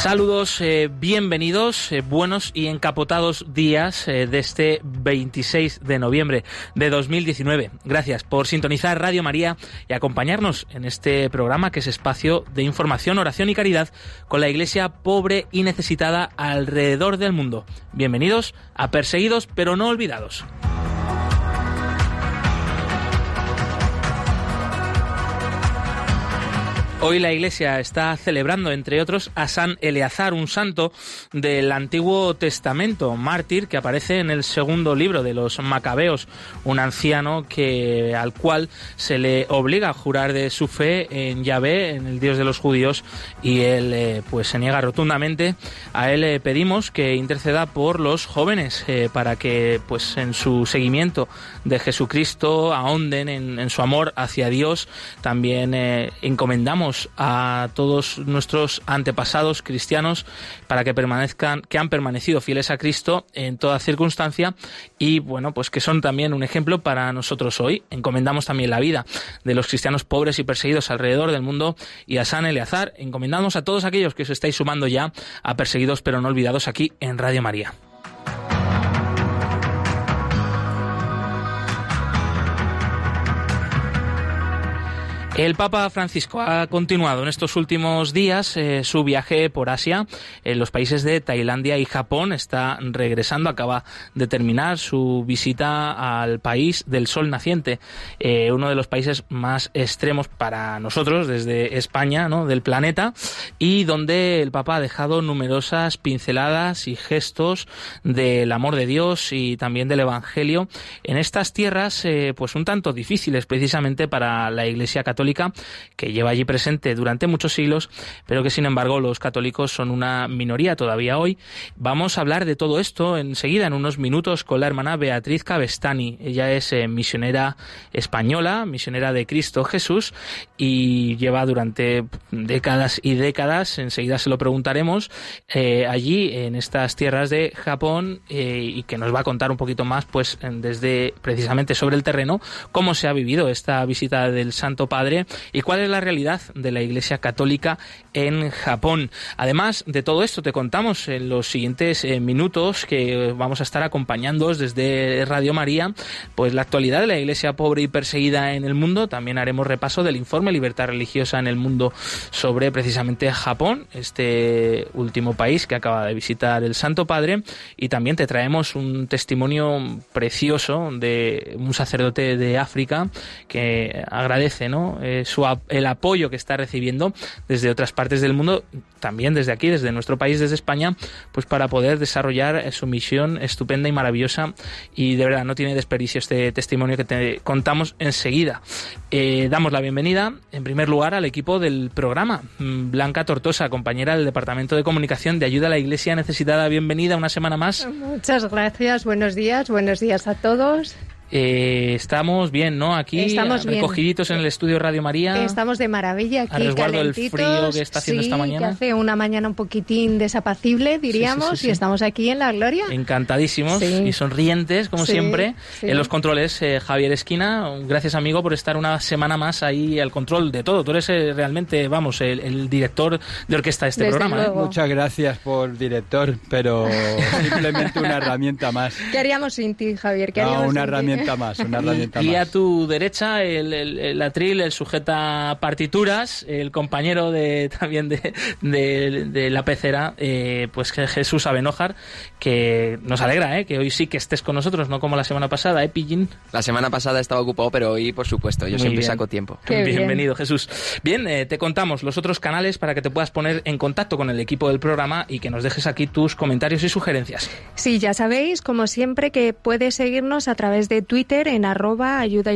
Saludos, eh, bienvenidos, eh, buenos y encapotados días eh, de este 26 de noviembre de 2019. Gracias por sintonizar Radio María y acompañarnos en este programa que es espacio de información, oración y caridad con la iglesia pobre y necesitada alrededor del mundo. Bienvenidos a Perseguidos pero no olvidados. Hoy la Iglesia está celebrando, entre otros, a San Eleazar, un santo del Antiguo Testamento, mártir, que aparece en el segundo libro de los Macabeos, un anciano que al cual se le obliga a jurar de su fe en Yahvé, en el Dios de los judíos, y él eh, pues se niega rotundamente. A él le pedimos que interceda por los jóvenes eh, para que pues en su seguimiento de Jesucristo ahonden en, su amor hacia Dios. También eh, a todos nuestros antepasados cristianos para que permanezcan, que han permanecido fieles a Cristo en toda circunstancia y bueno, pues que son también un ejemplo para nosotros hoy. Encomendamos también la vida de los cristianos pobres y perseguidos alrededor del mundo y a San Eleazar. Encomendamos a todos aquellos que os estáis sumando ya a perseguidos pero no olvidados aquí en Radio María. El Papa Francisco ha continuado en estos últimos días eh, su viaje por Asia, en los países de Tailandia y Japón. Está regresando, acaba de terminar su visita al país del sol naciente, eh, uno de los países más extremos para nosotros desde España, ¿no? del planeta, y donde el Papa ha dejado numerosas pinceladas y gestos del amor de Dios y también del Evangelio en estas tierras, eh, pues un tanto difíciles precisamente para la Iglesia Católica que lleva allí presente durante muchos siglos, pero que sin embargo los católicos son una minoría todavía hoy. Vamos a hablar de todo esto enseguida, en unos minutos, con la hermana Beatriz Cabestani. Ella es eh, misionera española, misionera de Cristo Jesús, y lleva durante décadas y décadas, enseguida se lo preguntaremos, eh, allí en estas tierras de Japón, eh, y que nos va a contar un poquito más, pues desde precisamente sobre el terreno, cómo se ha vivido esta visita del Santo Padre y cuál es la realidad de la Iglesia Católica en Japón. Además de todo esto, te contamos en los siguientes eh, minutos que vamos a estar acompañándoos desde Radio María, pues la actualidad de la Iglesia pobre y perseguida en el mundo. También haremos repaso del informe Libertad Religiosa en el Mundo sobre precisamente Japón, este último país que acaba de visitar el Santo Padre. Y también te traemos un testimonio precioso de un sacerdote de África que agradece ¿no? Eh, el apoyo que está recibiendo desde otras partes del mundo, también desde aquí, desde nuestro país, desde España, pues para poder desarrollar eh, su misión estupenda y maravillosa. Y de verdad, no tiene desperdicio este testimonio que te contamos enseguida. Eh, damos la bienvenida, en primer lugar, al equipo del programa. Mm, Blanca Tortosa, compañera del Departamento de Comunicación de Ayuda a la Iglesia Necesitada. Bienvenida una semana más. Muchas gracias, buenos días, buenos días a todos. Eh, estamos bien, ¿no? Aquí estamos recogiditos en el estudio Radio María. Estamos de maravilla aquí, a resguardo del frío que está haciendo esta mañana. Que hace una mañana un poquitín desapacible, diríamos, y estamos aquí en la gloria. Encantadísimos y sonrientes, como siempre. En los controles, eh, Javier Esquina, gracias amigo por estar una semana más ahí al control de todo. Tú eres eh, realmente, vamos, el, director de orquesta de este programa. Muchas gracias por director, pero simplemente una herramienta más. ¿Qué haríamos sin ti, Javier? ¿Qué una herramienta más, una herramienta y, a tu derecha, el, el, atril, el sujeta partituras, el compañero de también de, de, la pecera, eh, pues Jesús Abenojar, que nos alegra, ¿eh? que hoy sí que estés con nosotros, no como la semana pasada, ¿eh, Pillín? La semana pasada estaba ocupado, pero hoy, por supuesto, yo siempre saco tiempo. Bienvenido, Jesús. Bien, eh, te contamos los otros canales para que te puedas poner en contacto con el equipo del programa y que nos dejes aquí tus comentarios y sugerencias. Sí, ya sabéis, como siempre, que puedes seguirnos a través de Twitter en arroba ayuda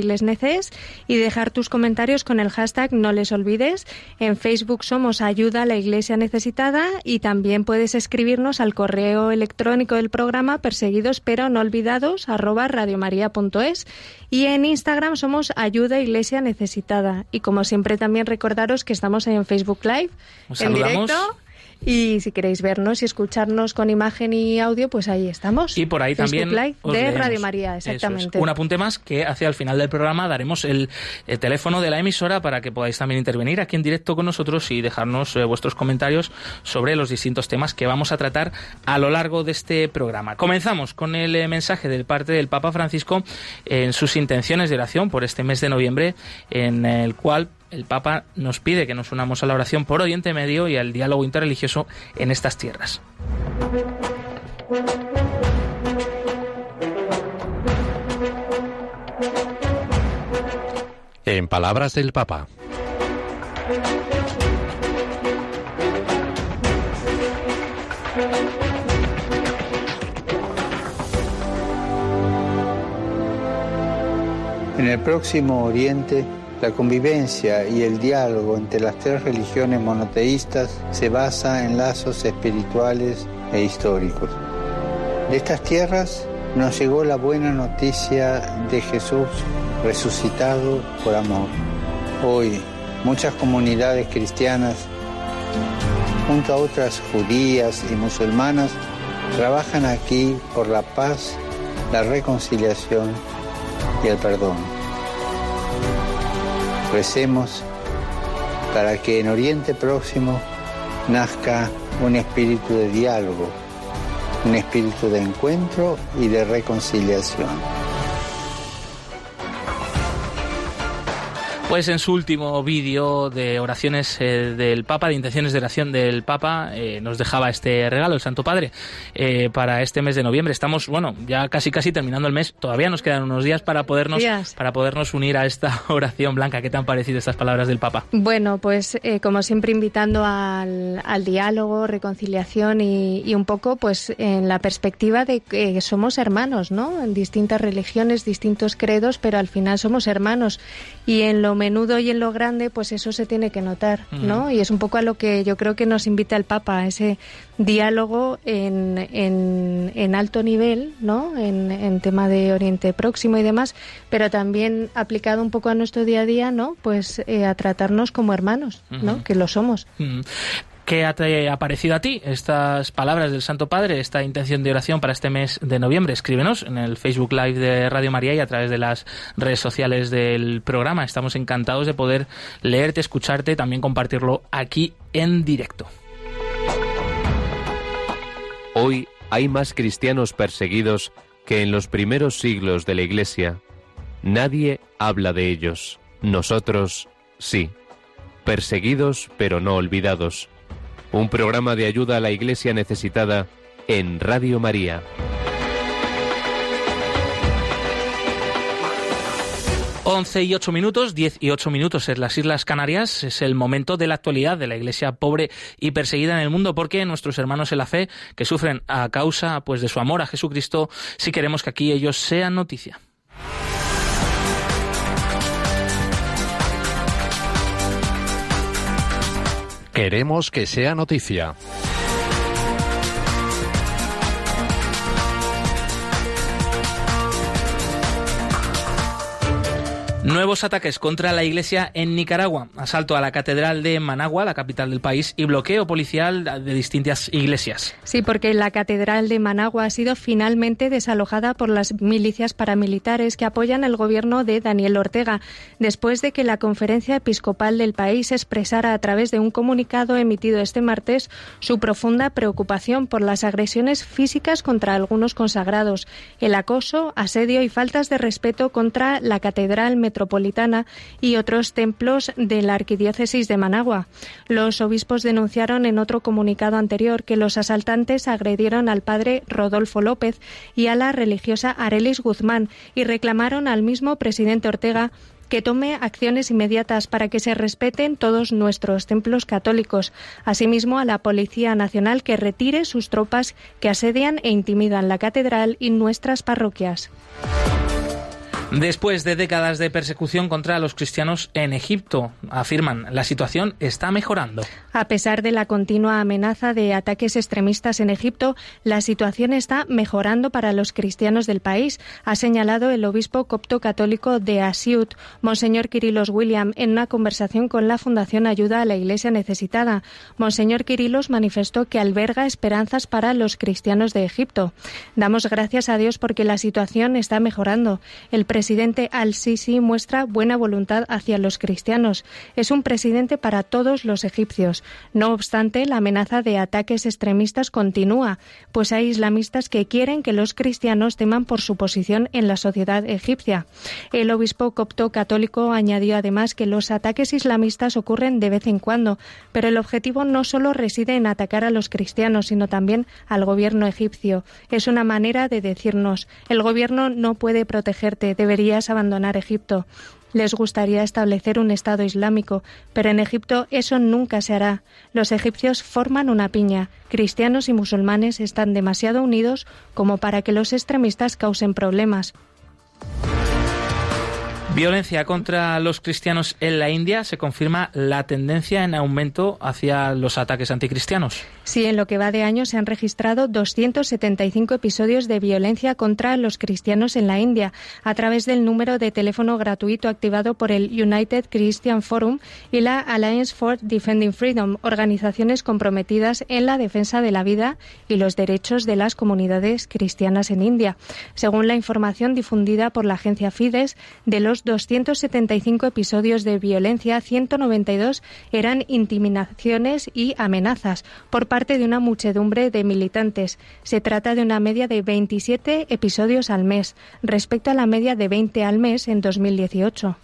y dejar tus comentarios con el hashtag no les olvides. En Facebook somos Ayuda a la Iglesia Necesitada y también puedes escribirnos al correo electrónico del programa perseguidos pero no olvidados arroba radiomaria.es y en Instagram somos Ayuda Iglesia Necesitada. Y como siempre también recordaros que estamos en Facebook Live en directo y si queréis vernos y escucharnos con imagen y audio, pues ahí estamos. Y por ahí también. de Radio María, exactamente. Un apunte más que hacia el final del programa daremos el, teléfono de la emisora para que podáis también intervenir aquí en directo con nosotros y dejarnos eh, vuestros comentarios sobre los distintos temas que vamos a tratar a lo largo de este programa. Comenzamos con el eh, mensaje del parte del Papa Francisco en sus intenciones de oración por este mes de noviembre, en el cual el Papa nos pide que nos unamos a la oración por Oriente Medio y al diálogo interreligioso en estas tierras. En palabras del Papa. En el próximo Oriente, la convivencia y el diálogo entre las tres religiones monoteístas se basa en lazos espirituales e históricos. De estas tierras nos llegó la buena noticia de Jesús resucitado por amor. Hoy muchas comunidades cristianas, junto a otras judías y musulmanas, trabajan aquí por la paz, la reconciliación y el perdón. Recemos para que en Oriente Próximo nazca un espíritu de diálogo, un espíritu de encuentro y de reconciliación. Pues en su último vídeo de oraciones eh, del Papa, de intenciones de oración del Papa, eh, nos dejaba este regalo, el Santo Padre, eh, para este mes de noviembre. Estamos, bueno, ya casi casi terminando el mes. Todavía nos quedan unos días para podernos, para podernos unir a esta oración blanca. ¿Qué te han parecido estas palabras del Papa? Bueno, pues como siempre invitando al, diálogo, reconciliación y, y, un poco, pues en la perspectiva de que somos hermanos, ¿no? En distintas religiones, distintos credos, pero al final somos hermanos y en lo menudo y en lo grande, pues eso se tiene que notar, ¿no? Y es un poco a lo que yo creo que nos invita el Papa, ese diálogo en, en, alto nivel, ¿no? En, en, tema de Oriente Próximo y demás, pero también aplicado un poco a nuestro día a día, ¿no? Pues eh, a tratarnos como hermanos, ¿no? Que lo somos. ¿Qué ha parecido a ti estas palabras del Santo Padre, esta intención de oración para este mes de noviembre? Escríbenos en el Facebook Live de Radio María y a través de las redes sociales del programa. Estamos encantados de poder leerte, escucharte, también compartirlo aquí en directo. Hoy hay más cristianos perseguidos que en los primeros siglos de la Iglesia. Nadie habla de ellos. Nosotros sí. Perseguidos pero no olvidados un programa de ayuda a la Iglesia necesitada en Radio María. Once y ocho minutos, diez y ocho minutos en las Islas Canarias. Es el momento de la actualidad de la Iglesia pobre y perseguida en el mundo, porque nuestros hermanos en la fe que sufren a causa pues de su amor a Jesucristo, si queremos que aquí ellos sean noticia. Queremos que sea noticia. Nuevos ataques contra la iglesia en Nicaragua, asalto a la catedral de Managua, la capital del país, y bloqueo policial de distintas iglesias. Sí, porque la catedral de Managua ha sido finalmente desalojada por las milicias paramilitares que apoyan el gobierno de Daniel Ortega, después de que la conferencia episcopal del país expresara a través de un comunicado emitido este martes su profunda preocupación por las agresiones físicas contra algunos consagrados, el acoso, asedio y faltas de respeto contra la catedral metropolitana y otros templos de la Arquidiócesis de Managua. Los obispos denunciaron en otro comunicado anterior que los asaltantes agredieron al padre Rodolfo López y a la religiosa Arelis Guzmán y reclamaron al mismo presidente Ortega que tome acciones inmediatas para que se respeten todos nuestros templos católicos, asimismo a la Policía Nacional que retire sus tropas que asedian e intimidan la catedral y nuestras parroquias. Después de décadas de persecución contra los cristianos en Egipto, afirman, la situación está mejorando. A pesar de la continua amenaza de ataques extremistas en Egipto, la situación está mejorando para los cristianos del país, ha señalado el obispo copto católico de Asiut, Monseñor Kirilos William, en una conversación con la Fundación Ayuda a la Iglesia Necesitada. Monseñor Kirilos manifestó que alberga esperanzas para los cristianos de Egipto. Damos gracias a Dios porque la situación está mejorando. El al-Sisi muestra buena voluntad hacia los cristianos. Es un presidente para todos los egipcios. No obstante, la amenaza de ataques extremistas continúa, pues hay islamistas que quieren que los cristianos teman por su posición en la sociedad egipcia. El obispo copto católico añadió además que los ataques islamistas ocurren de vez en cuando, pero el objetivo no solo reside en atacar a los cristianos, sino también al gobierno egipcio. Es una manera de decirnos, el gobierno no puede protegerte, deberías abandonar Egipto. Les gustaría establecer un Estado islámico, pero en Egipto eso nunca se hará. Los egipcios forman una piña. Cristianos y musulmanes están demasiado unidos como para que los extremistas causen problemas. Violencia contra los cristianos en la India se confirma la tendencia en aumento hacia los ataques anticristianos. Sí, en lo que va de año se han registrado 275 episodios de violencia contra los cristianos en la India a través del número de teléfono gratuito activado por el United Christian Forum y la Alliance for Defending Freedom, organizaciones comprometidas en la defensa de la vida y los derechos de las comunidades cristianas en India. Según la información difundida por la agencia Fides, de los 275 episodios de violencia, 192 eran intimidaciones y amenazas por parte de una muchedumbre de militantes. Se trata de una media de 27 episodios al mes, respecto a la media de 20 al mes en 2018.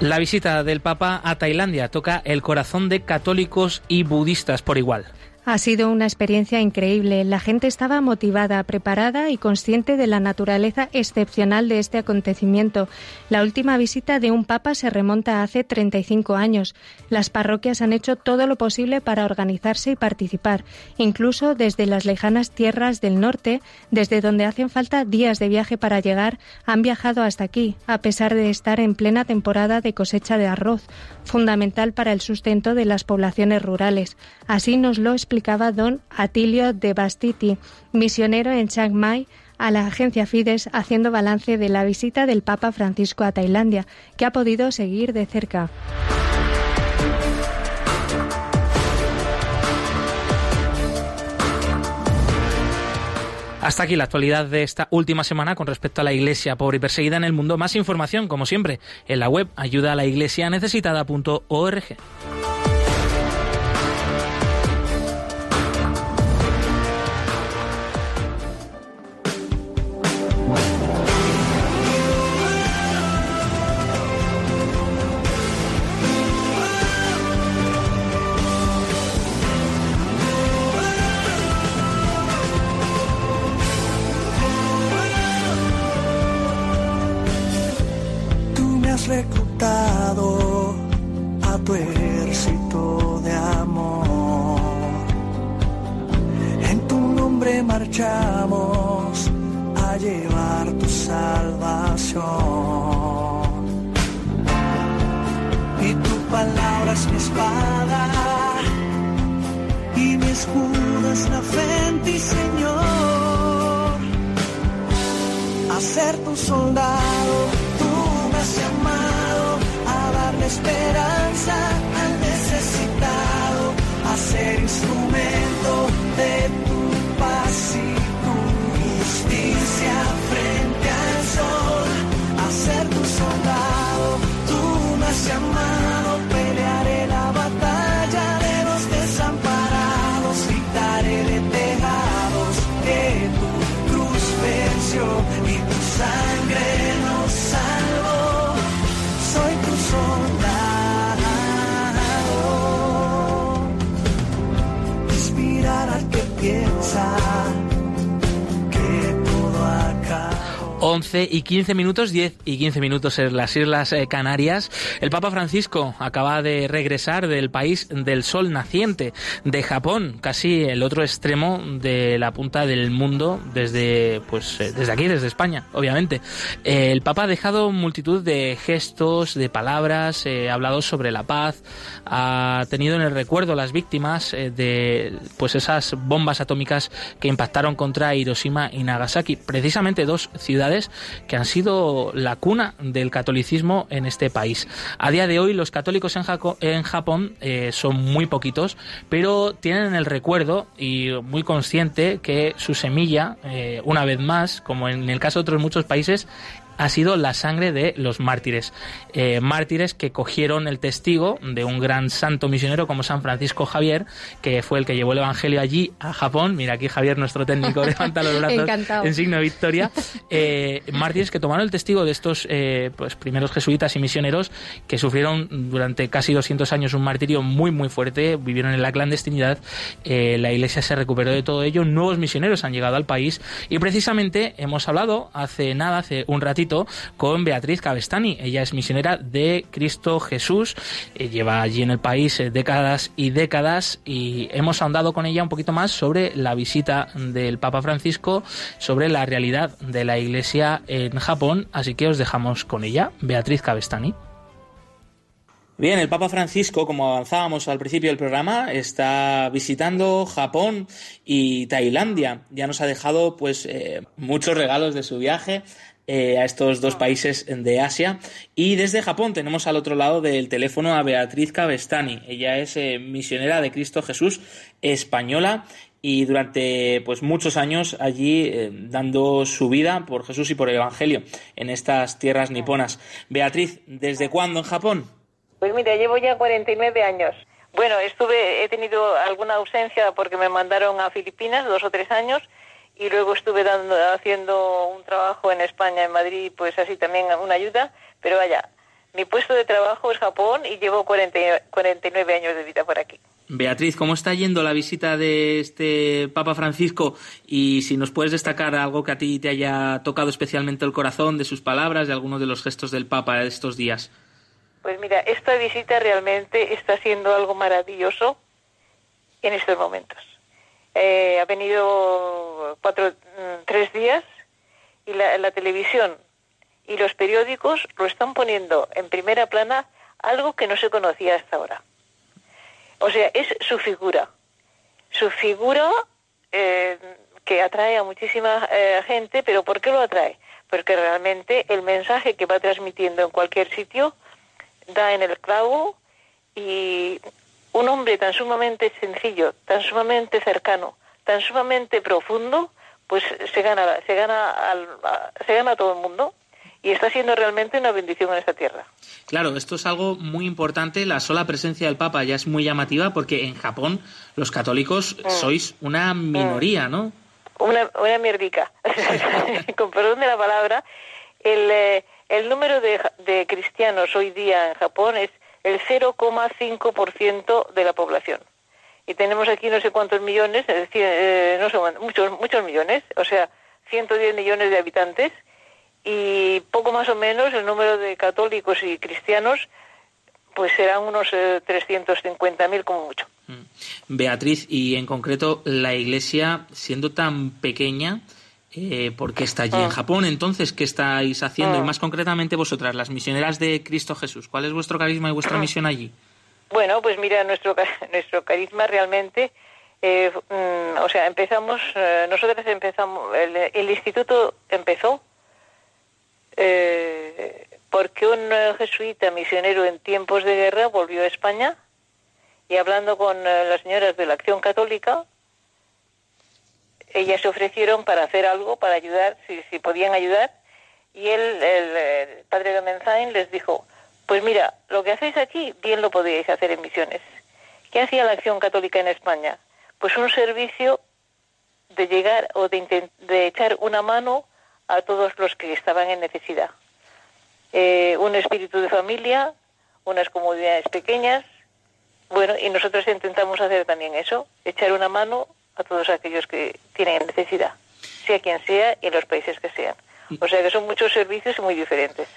La visita del Papa a Tailandia toca el corazón de católicos y budistas por igual. Ha sido una experiencia increíble. La gente estaba motivada, preparada y consciente de la naturaleza excepcional de este acontecimiento. La última visita de un papa se remonta a hace 35 años. Las parroquias han hecho todo lo posible para organizarse y participar, incluso desde las lejanas tierras del norte, desde donde hacen falta días de viaje para llegar, han viajado hasta aquí, a pesar de estar en plena temporada de cosecha de arroz, fundamental para el sustento de las poblaciones rurales. Así nos lo don Atilio de Bastiti, misionero en Chiang Mai, a la agencia Fides haciendo balance de la visita del Papa Francisco a Tailandia, que ha podido seguir de cerca. Hasta aquí la actualidad de esta última semana con respecto a la iglesia pobre y perseguida en el mundo. Más información, como siempre, en la web ayuda a la iglesia necesitada.org. 11 y 15 minutos, 10 y 15 minutos en las Islas eh, Canarias. El Papa Francisco acaba de regresar del país del sol naciente, de Japón, casi el otro extremo de la punta del mundo, desde, pues, eh, desde aquí, desde España, obviamente. Eh, el Papa ha dejado multitud de gestos, de palabras, ha hablado sobre la paz, ha tenido en el recuerdo las víctimas de pues esas bombas atómicas que impactaron contra Hiroshima y Nagasaki, precisamente dos ciudades que han sido la cuna del catolicismo en este país. A día de hoy los católicos en, Japón eh, son muy poquitos, pero tienen el recuerdo y muy consciente que su semilla, eh, una vez más, como en el caso de otros muchos países, ha sido la sangre de los mártires. Eh, mártires que cogieron el testigo de un gran santo misionero como San Francisco Javier, que fue el que llevó el Evangelio allí a Japón. Mira, aquí Javier, nuestro técnico, levanta los brazos en signo de victoria. Eh, mártires que tomaron el testigo de estos eh, pues, primeros jesuitas y misioneros que sufrieron durante casi 200 años un martirio muy, muy fuerte, vivieron en la clandestinidad. la iglesia se recuperó de todo ello. Nuevos misioneros han llegado al país y precisamente hemos hablado hace nada, hace un ratito, con Beatriz Cabestani. Ella es misionera de Cristo Jesús, eh, lleva allí en el país eh, décadas y décadas y hemos ahondado con ella un poquito más sobre la visita del Papa Francisco, sobre la realidad de la Iglesia en Japón, así que os dejamos con ella, Beatriz Cabestani. Bien, el Papa Francisco, como avanzábamos al principio del programa, está visitando Japón y Tailandia. Ya nos ha dejado pues eh, muchos regalos de su viaje. Eh, a estos dos países de Asia. Y desde Japón tenemos al otro lado del teléfono a Beatriz Cabestani. Ella es eh, misionera de Cristo Jesús española y durante pues muchos años allí eh, dando su vida por Jesús y por el Evangelio en estas tierras niponas. Beatriz, ¿desde cuándo en Japón? Pues mira, llevo ya 49 años. Bueno, estuve, he tenido alguna ausencia porque me mandaron a Filipinas dos o tres años y luego estuve dando, haciendo un trabajo en España, en Madrid, pues así también una ayuda, pero vaya, mi puesto de trabajo es Japón y llevo 49 años de vida por aquí. Beatriz, ¿cómo está yendo la visita de este Papa Francisco? Y si nos puedes destacar algo que a ti te haya tocado especialmente el corazón de sus palabras, de algunos de los gestos del Papa de estos días. Pues mira, esta visita realmente está siendo algo maravilloso en estos momentos. Eh, ha venido cuatro, mm, tres días y la, televisión y los periódicos lo están poniendo en primera plana algo que no se conocía hasta ahora. O sea, es su figura. Su figura eh, que atrae a muchísima eh, gente, pero ¿por qué lo atrae? Porque realmente el mensaje que va transmitiendo en cualquier sitio da en el clavo y un hombre tan sumamente sencillo, tan sumamente cercano, tan sumamente profundo, pues se gana, se gana, al, se gana a todo el mundo y está siendo realmente una bendición en esta tierra. Claro, esto es algo muy importante. La sola presencia del Papa ya es muy llamativa porque en Japón los católicos mm. sois una minoría, ¿no? Una, una mierdica. Con perdón de la palabra, el, eh, el número de, de cristianos hoy día en Japón es el 0,5% de la población. Y tenemos aquí no sé cuántos millones, es decir, eh, no sé, muchos, muchos millones, o sea, 110 millones de habitantes y poco más o menos el número de católicos y cristianos pues serán unos 350.000 eh, como mucho. Mm. Beatriz, y en concreto la iglesia, siendo tan pequeña, eh, porque está allí en ah. Japón. Entonces, ¿qué estáis haciendo? Y ah. más concretamente vosotras, las misioneras de Cristo Jesús. ¿Cuál es vuestro carisma y vuestra misión allí? Bueno, pues mira, nuestro, nuestro carisma realmente, eh, mm, o sea, empezamos, eh, nosotros empezamos, el, instituto empezó eh, porque un jesuita misionero en tiempos de guerra volvió a España y hablando con las señoras de la Acción Católica, ellas se ofrecieron para hacer algo, para ayudar, si, podían ayudar, y él, el, padre de Menzain les dijo, pues mira, lo que hacéis aquí, bien lo podíais hacer en misiones. ¿Qué hacía la Acción Católica en España? Pues un servicio de llegar o de, de echar una mano a todos los que estaban en necesidad. Eh, un espíritu de familia, unas comunidades pequeñas, bueno, y nosotros intentamos hacer también eso, echar una mano a todos aquellos que tienen necesidad, sea quien sea y en los países que sean. O sea que son muchos servicios muy diferentes.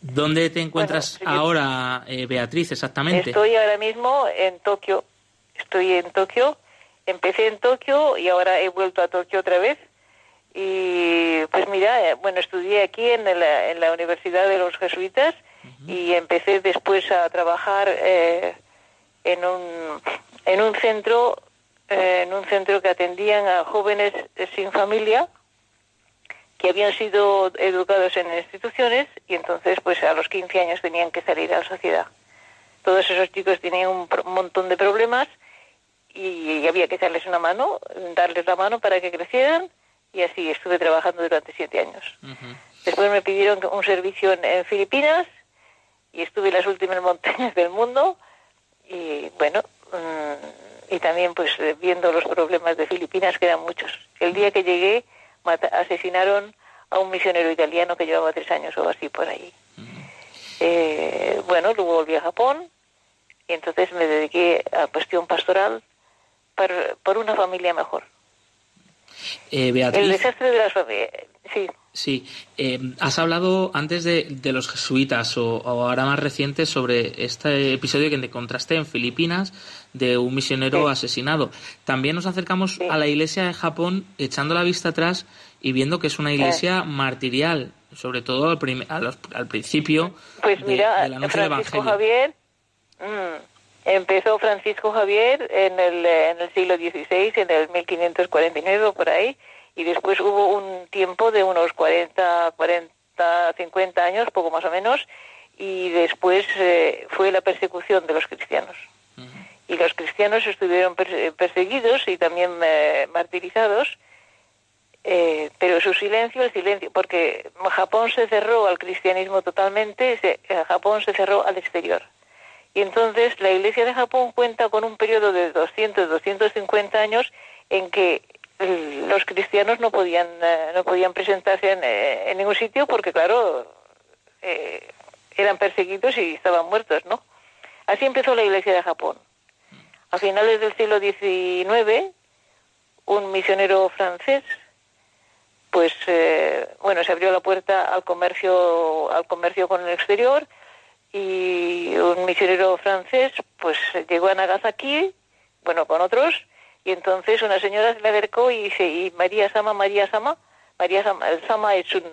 ¿Dónde te encuentras ahora, eh, Beatriz, exactamente? Estoy ahora mismo en Tokio. Estoy en Tokio. Empecé en Tokio y ahora he vuelto a Tokio otra vez. Y pues mira, eh, bueno, estudié aquí en la, en la Universidad de los Jesuitas y empecé después a trabajar eh, en, un, en un centro en un centro que atendían a jóvenes sin familia que habían sido educados en instituciones y entonces pues a los 15 años tenían que salir a la sociedad. Todos esos chicos tenían un montón de problemas y había que echarles una mano, darles la mano para que crecieran y así estuve trabajando durante siete años. Después me pidieron un servicio en, Filipinas y estuve en las últimas montañas del mundo y bueno, mm, y también pues viendo los problemas de Filipinas que eran muchos. El día que llegué asesinaron a un misionero italiano que llevaba tres años o así por ahí. Eh, bueno, luego volví a Japón y entonces me dediqué a cuestión pastoral por, una familia mejor. Eh, El desastre de las familias, sí. Sí, eh, has hablado antes de, de los jesuitas o, ahora más reciente sobre este episodio que te encontraste en Filipinas de un misionero asesinado. También nos acercamos a la iglesia de Japón echando la vista atrás y viendo que es una iglesia martirial, sobre todo al, al, principio pues mira, de, Francisco Javier, mm, empezó Francisco Javier en el, en el siglo XVI, en el 1549 por ahí, y después hubo un tiempo de unos 40, 40, 50 años, poco más o menos, y después eh, fue la persecución de los cristianos. Y los cristianos estuvieron perseguidos y también eh, martirizados, eh, pero su silencio, el silencio, porque Japón se cerró al cristianismo totalmente, Japón se cerró al exterior. Y entonces la Iglesia de Japón cuenta con un periodo de 200, 250 años en que los cristianos no podían eh, no podían presentarse eh, en, ningún sitio porque claro eh, eran perseguidos y estaban muertos no así empezó la Iglesia de Japón a finales del siglo XIX un misionero francés pues bueno se abrió la puerta al comercio al comercio con el exterior y un misionero francés pues llegó a Nagasaki bueno con otros y entonces una señora se le acercó y dice, ¿y María Sama, María Sama? María Sama, Sama es un,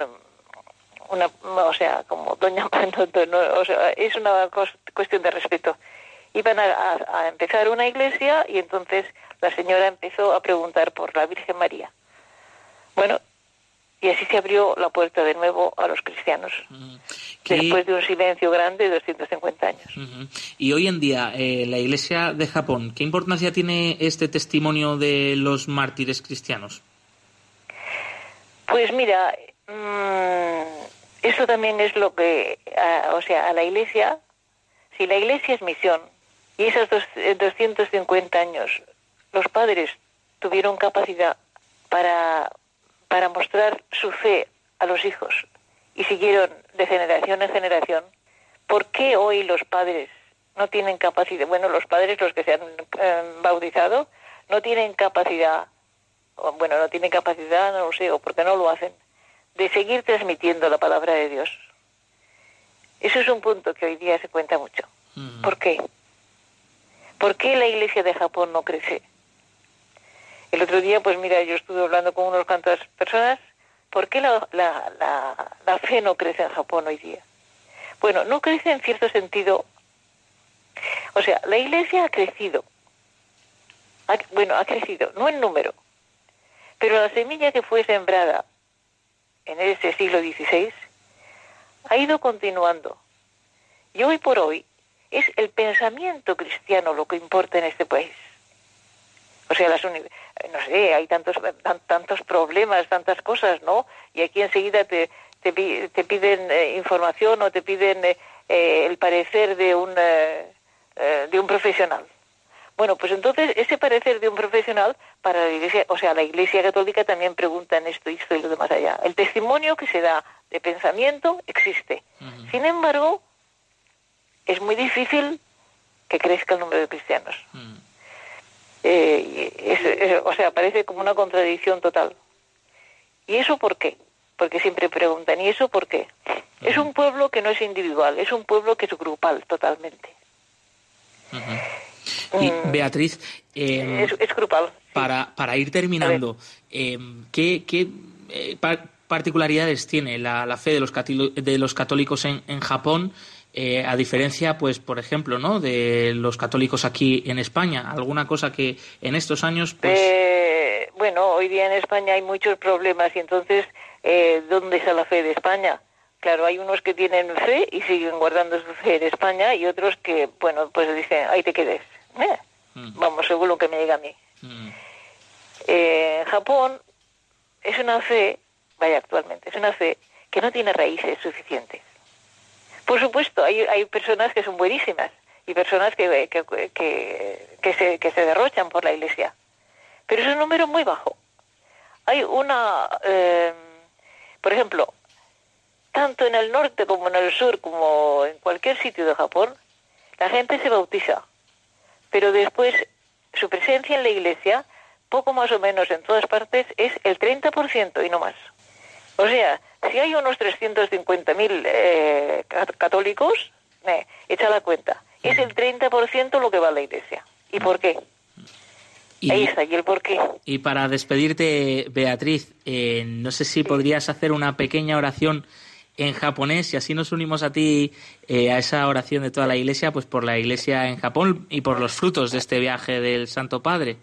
una, o sea, como doña, o sea, es una cuestión de respeto. Iban a, empezar una iglesia y entonces la señora empezó a preguntar por la Virgen María. Bueno, y así se abrió la puerta de nuevo a los cristianos, después de un silencio grande de 250 años. Y hoy en día, eh, la Iglesia de Japón, ¿qué importancia tiene este testimonio de los mártires cristianos? Pues mira, mmm, eso también es lo que, o sea, a la Iglesia, si la Iglesia es misión, y esos dos, 250 eh, años, los padres tuvieron capacidad para para mostrar su fe a los hijos y siguieron de generación en generación, ¿por qué hoy los padres no tienen capacidad, bueno, los padres, los que se han em, bautizado, no tienen capacidad, o, bueno, no tienen capacidad, no lo sé, o porque no lo hacen, de seguir transmitiendo la palabra de Dios? Eso es un punto que hoy día se cuenta mucho. ¿Por qué? ¿Por qué la iglesia de Japón no crece? El otro día, pues mira, yo estuve hablando con unos cuantas personas, ¿por qué la, fe no crece en Japón hoy día? Bueno, no crece en cierto sentido. O sea, la iglesia ha crecido. bueno, ha crecido, no en número, pero la semilla que fue sembrada en ese siglo XVI ha ido continuando. Y hoy por hoy es el pensamiento cristiano lo que importa en este país. O sea, las no sé, hay tantos tantos problemas, tantas cosas, ¿no? Y aquí enseguida te, te, piden eh, información o te piden eh, eh, el parecer de un, de un profesional. Bueno, pues entonces ese parecer de un profesional para la Iglesia, o sea, la Iglesia Católica también pregunta en esto y esto y lo demás allá. El testimonio que se da de pensamiento existe. Sin embargo, es muy difícil que crezca el número de cristianos. Eh, o sea, parece como una contradicción total. ¿Y eso por qué? porque siempre preguntan, ¿y eso por qué? Es un pueblo que no es individual, es un pueblo que es grupal totalmente. Y Beatriz, eh, es, grupal. Para, para ir terminando, eh, ¿qué, qué eh, particularidades tiene la, la fe de los, de los católicos en, en Japón? Eh, a diferencia, pues, por ejemplo, ¿no? De los católicos aquí en España. ¿Alguna cosa que en estos años, pues... Eh, bueno, hoy día en España hay muchos problemas y entonces, eh, ¿dónde está la fe de España? Claro, hay unos que tienen fe y siguen guardando su fe en España y otros que, bueno, pues dicen, ahí te quedes. Mm. Vamos, según lo que me diga a mí. Mm. Japón es una fe, vaya actualmente, es una fe que no tiene raíces suficientes. Por supuesto, hay, hay personas que son buenísimas y personas que, que, se, que se derrochan por la iglesia. Pero es un número muy bajo. Hay una, eh, por ejemplo, tanto en el norte como en el sur, como en cualquier sitio de Japón, la gente se bautiza. Pero después su presencia en la iglesia, poco más o menos en todas partes, es el 30% y no más. O sea, si hay unos 350.000 eh, católicos, eh, echa la cuenta. Es el 30% lo que va a la iglesia. ¿Y por qué? Y, Ahí está, y el por qué. Y para despedirte, Beatriz, eh, no sé si podrías hacer una pequeña oración en japonés y así nos unimos a ti eh, a esa oración de toda la iglesia, pues por la iglesia en Japón y por los frutos de este viaje del Santo Padre.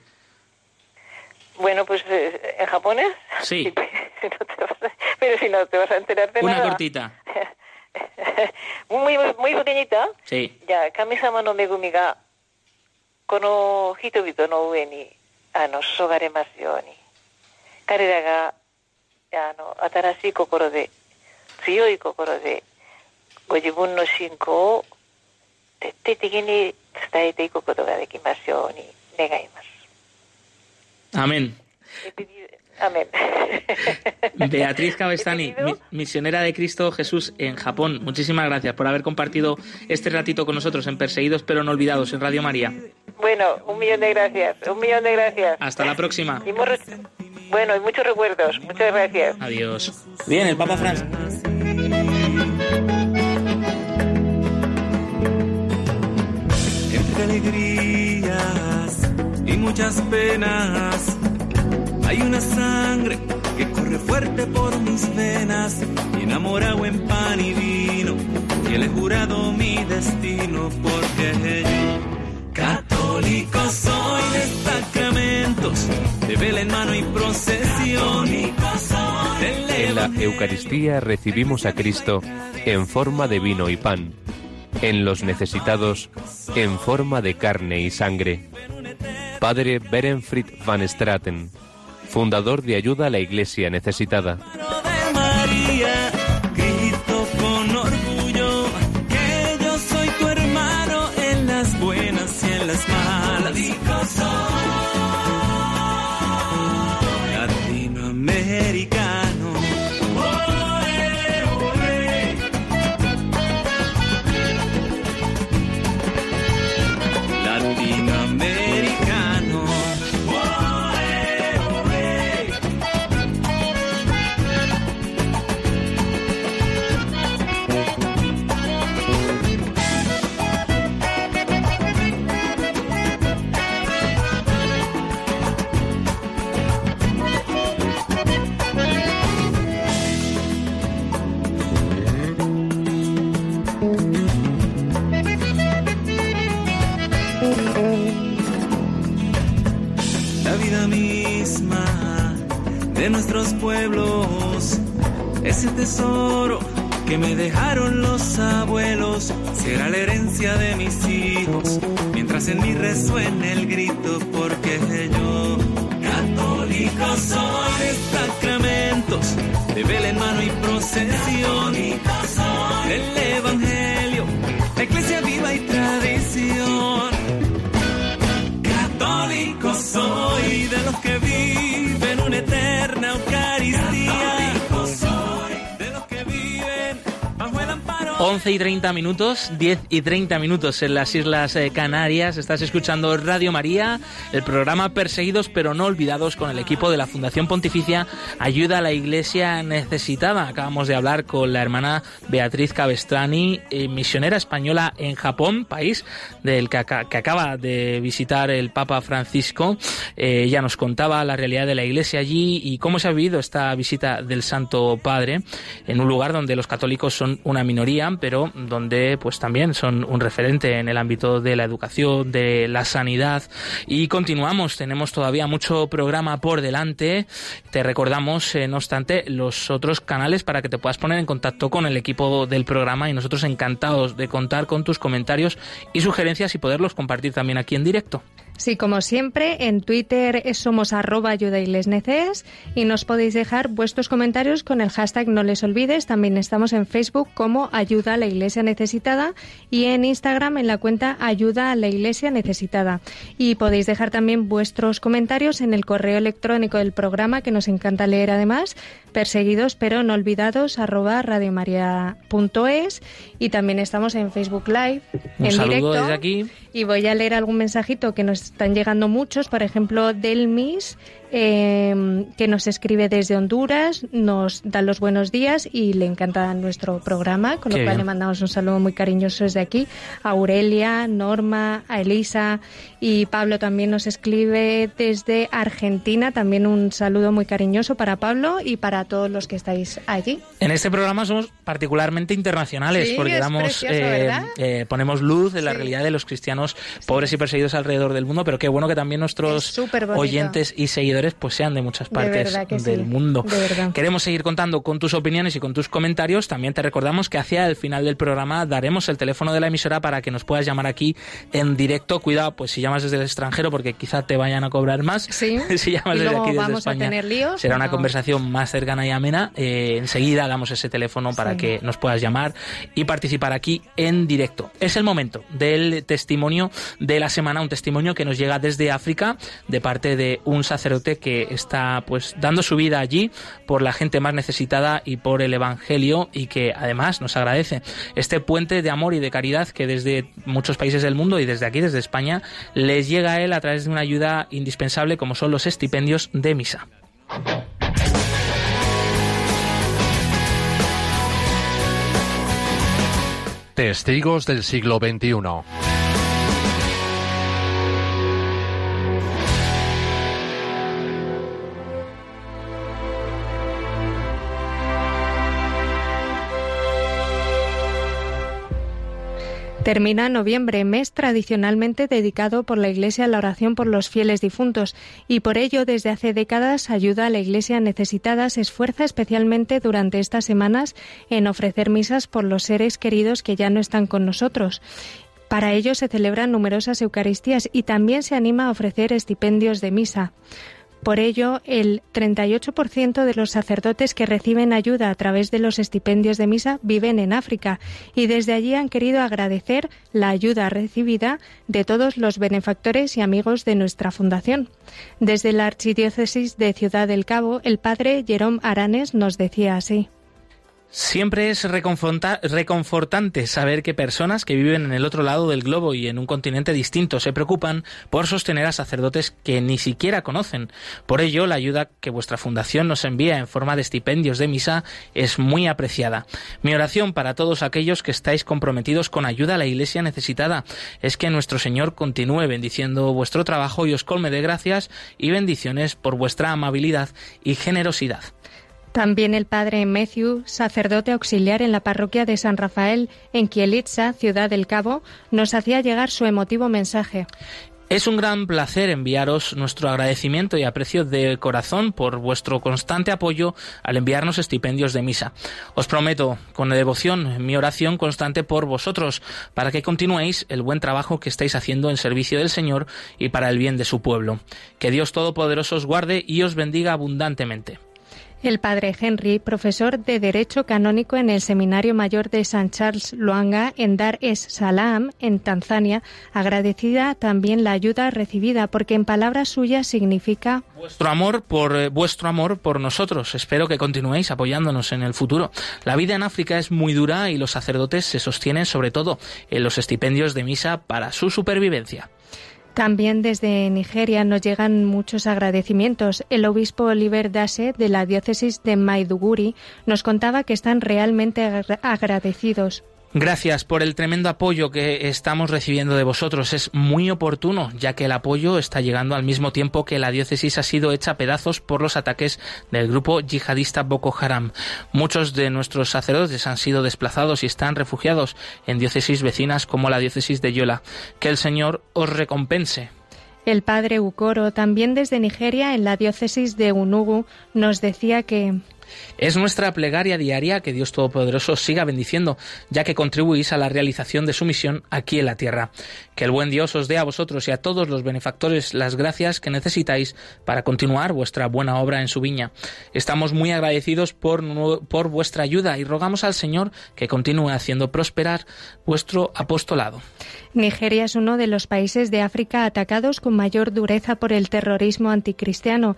Bueno, pues en japonés. Sí. pero si no te vas a enterar de Una nada. Una cortita. muy, muy, muy pequeñita. Sí. Ya, kami-sama no megumi ga, kono hitobito no ue ni, ano, sogaremasu you ni. 彼らが、あの、新しい心で、強い心で、ご自分の信仰を徹底的に伝えていくことができますように願います。 Amén. Amén. Beatriz Cabestani, misionera de Cristo Jesús en Japón. Muchísimas gracias por haber compartido este ratito con nosotros en Perseguidos pero no olvidados en Radio María. Bueno, un millón de gracias, un millón de gracias. Hasta la próxima. bueno, y muchos recuerdos. Muchas gracias. Adiós. Bien, el Papa Francisco. Entre y muchas penas hay una sangre que corre fuerte por mis venas, enamorado en pan y vino, y he jurado mi destino, porque yo, católico soy de sacramentos, de vela en mano y procesión. En la Eucaristía recibimos a Cristo en forma de vino y pan, en los necesitados en forma de carne y sangre. Padre Berenfried van Straten fundador de Ayuda a la Iglesia Necesitada. Tesoro que me dejaron los abuelos. Será la herencia de mis hijos, mientras en mí resuene el grito porque yo católico soy. Sacramentos, de vela en mano y procesión 11 y 30 minutos, 10 y 30 minutos en las Islas eh, Canarias. Estás escuchando Radio María, el programa Perseguidos pero no olvidados con el equipo de la Fundación Pontificia Ayuda a la Iglesia Necesitada. Acabamos de hablar con la hermana Beatriz Cabestrani, eh, misionera española en Japón, país del que, acaba de visitar el Papa Francisco. Eh, ella nos contaba la realidad de la Iglesia allí y cómo se ha vivido esta visita del Santo Padre en un lugar donde los católicos son una minoría donde pues también son un referente en el ámbito de la educación, de la sanidad y continuamos, tenemos todavía mucho programa por delante. Te recordamos, eh, no obstante, los otros canales para que te puedas poner en contacto con el equipo del programa y nosotros encantados de contar con tus comentarios y sugerencias y poderlos compartir también aquí en directo. Sí, como siempre, en Twitter somos arroba ayuda y les neces y nos podéis dejar vuestros comentarios con el hashtag no les olvides. También estamos en Facebook como ayuda a la iglesia necesitada y en Instagram en la cuenta ayuda a la iglesia necesitada. Y podéis dejar también vuestros comentarios en el correo electrónico del programa que nos encanta leer además, perseguidos pero no olvidados arroba radiomaria.es y también estamos en Facebook Live Un en saludo directo. desde aquí. Y voy a leer algún mensajito que nos están llegando muchos, por ejemplo, del MIS, eh, que nos escribe desde Honduras, nos da los buenos días y le encanta nuestro programa, con Qué lo cual bien. le mandamos un saludo muy cariñoso desde aquí a Aurelia, Norma, a Elisa y Pablo también nos escribe desde Argentina, también un saludo muy cariñoso para Pablo y para todos los que estáis allí. En este programa somos particularmente internacionales Sí, porque damos, precioso, eh, eh, ponemos luz en la Sí. realidad de los cristianos pobres y perseguidos alrededor del mundo, pero qué bueno que también nuestros oyentes y seguidores pues sean de muchas partes sí, del mundo. de. Queremos seguir contando con tus opiniones y con tus comentarios. También te recordamos que hacia el final del programa daremos el teléfono de la emisora para que nos puedas llamar aquí en directo. Cuidado, pues si llamas desde el extranjero porque quizá te vayan a cobrar más. Sí. si llamas desde aquí desde España, líos, será una conversación más cercana y amena. Eh, enseguida damos ese teléfono para Sí. que nos puedas llamar y participar aquí en directo. Es el momento del testimonio de la semana, un testimonio que nos llega desde África de parte de un sacerdote que está pues dando su vida allí por la gente más necesitada y por el evangelio y que además nos agradece este puente de amor y de caridad que desde muchos países del mundo y desde aquí desde España les llega a él a través de una ayuda indispensable como son los estipendios de misa. Testigos del siglo XXI. Termina noviembre, mes tradicionalmente dedicado por la Iglesia a la oración por los fieles difuntos, y por ello desde hace décadas ayuda a la Iglesia necesitada se esfuerza especialmente durante estas semanas en ofrecer misas por los seres queridos que ya no están con nosotros. Para ello se celebran numerosas Eucaristías y también se anima a ofrecer estipendios de misa. Por ello, el 38% de los sacerdotes que reciben ayuda a través de los estipendios de misa viven en África y desde allí han querido agradecer la ayuda recibida de todos los benefactores y amigos de nuestra fundación. Desde la Archidiócesis de Ciudad del Cabo, el padre Jerome Aranes nos decía así. Siempre es reconforta- reconfortante saber que personas que viven en el otro lado del globo y en un continente distinto se preocupan por sostener a sacerdotes que ni siquiera conocen. Por ello, la ayuda que vuestra fundación nos envía en forma de estipendios de misa es muy apreciada. Mi oración para todos aquellos que estáis comprometidos con ayuda a la Iglesia necesitada es que nuestro Señor continúe bendiciendo vuestro trabajo y os colme de gracias y bendiciones por vuestra amabilidad y generosidad. También el padre Matthew, sacerdote auxiliar en la parroquia de San Rafael en Kielitsa, Ciudad del Cabo, nos hacía llegar su emotivo mensaje. Es un gran placer enviaros nuestro agradecimiento y aprecio de corazón por vuestro constante apoyo al enviarnos estipendios de misa. Os prometo con devoción mi oración constante por vosotros para que continuéis el buen trabajo que estáis haciendo en servicio del Señor y para el bien de su pueblo. Que Dios Todopoderoso os guarde y os bendiga abundantemente. El padre Henry, profesor de Derecho Canónico en el Seminario Mayor de San Charles Luanga en Dar es Salaam, en Tanzania, agradecida también la ayuda recibida, porque en palabras suyas significa vuestro amor por eh, vuestro amor por nosotros. Espero que continuéis apoyándonos en el futuro. La vida en África es muy dura y los sacerdotes se sostienen sobre todo en los estipendios de misa para su supervivencia. También desde Nigeria nos llegan muchos agradecimientos. El obispo Oliver Dase de la diócesis de Maiduguri nos contaba que están realmente agradecidos Gracias por el tremendo apoyo que estamos recibiendo de vosotros. Es muy oportuno, ya que el apoyo está llegando al mismo tiempo que la diócesis ha sido hecha a pedazos por los ataques del grupo yihadista Boko Haram. Muchos de nuestros sacerdotes han sido desplazados y están refugiados en diócesis vecinas como la diócesis de Yola. Que el Señor os recompense. El padre Ukoro, también desde Nigeria, en la diócesis de Unugu, nos decía que es nuestra plegaria diaria que Dios Todopoderoso siga bendiciendo, ya que contribuís a la realización de su misión aquí en la tierra. Que el buen Dios os dé a vosotros y a todos los benefactores las gracias que necesitáis para continuar vuestra buena obra en su viña. Estamos muy agradecidos por, por vuestra ayuda y rogamos al Señor que continúe haciendo prosperar vuestro apostolado. Nigeria es uno de los países de África atacados con mayor dureza por el terrorismo anticristiano.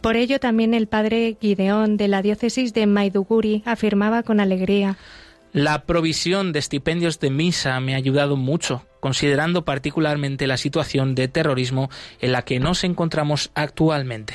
Por ello también el padre Gideón de la diócesis de Maiduguri afirmaba con alegría. La provisión de estipendios de misa me ha ayudado mucho, considerando particularmente la situación de terrorismo en la que nos encontramos actualmente.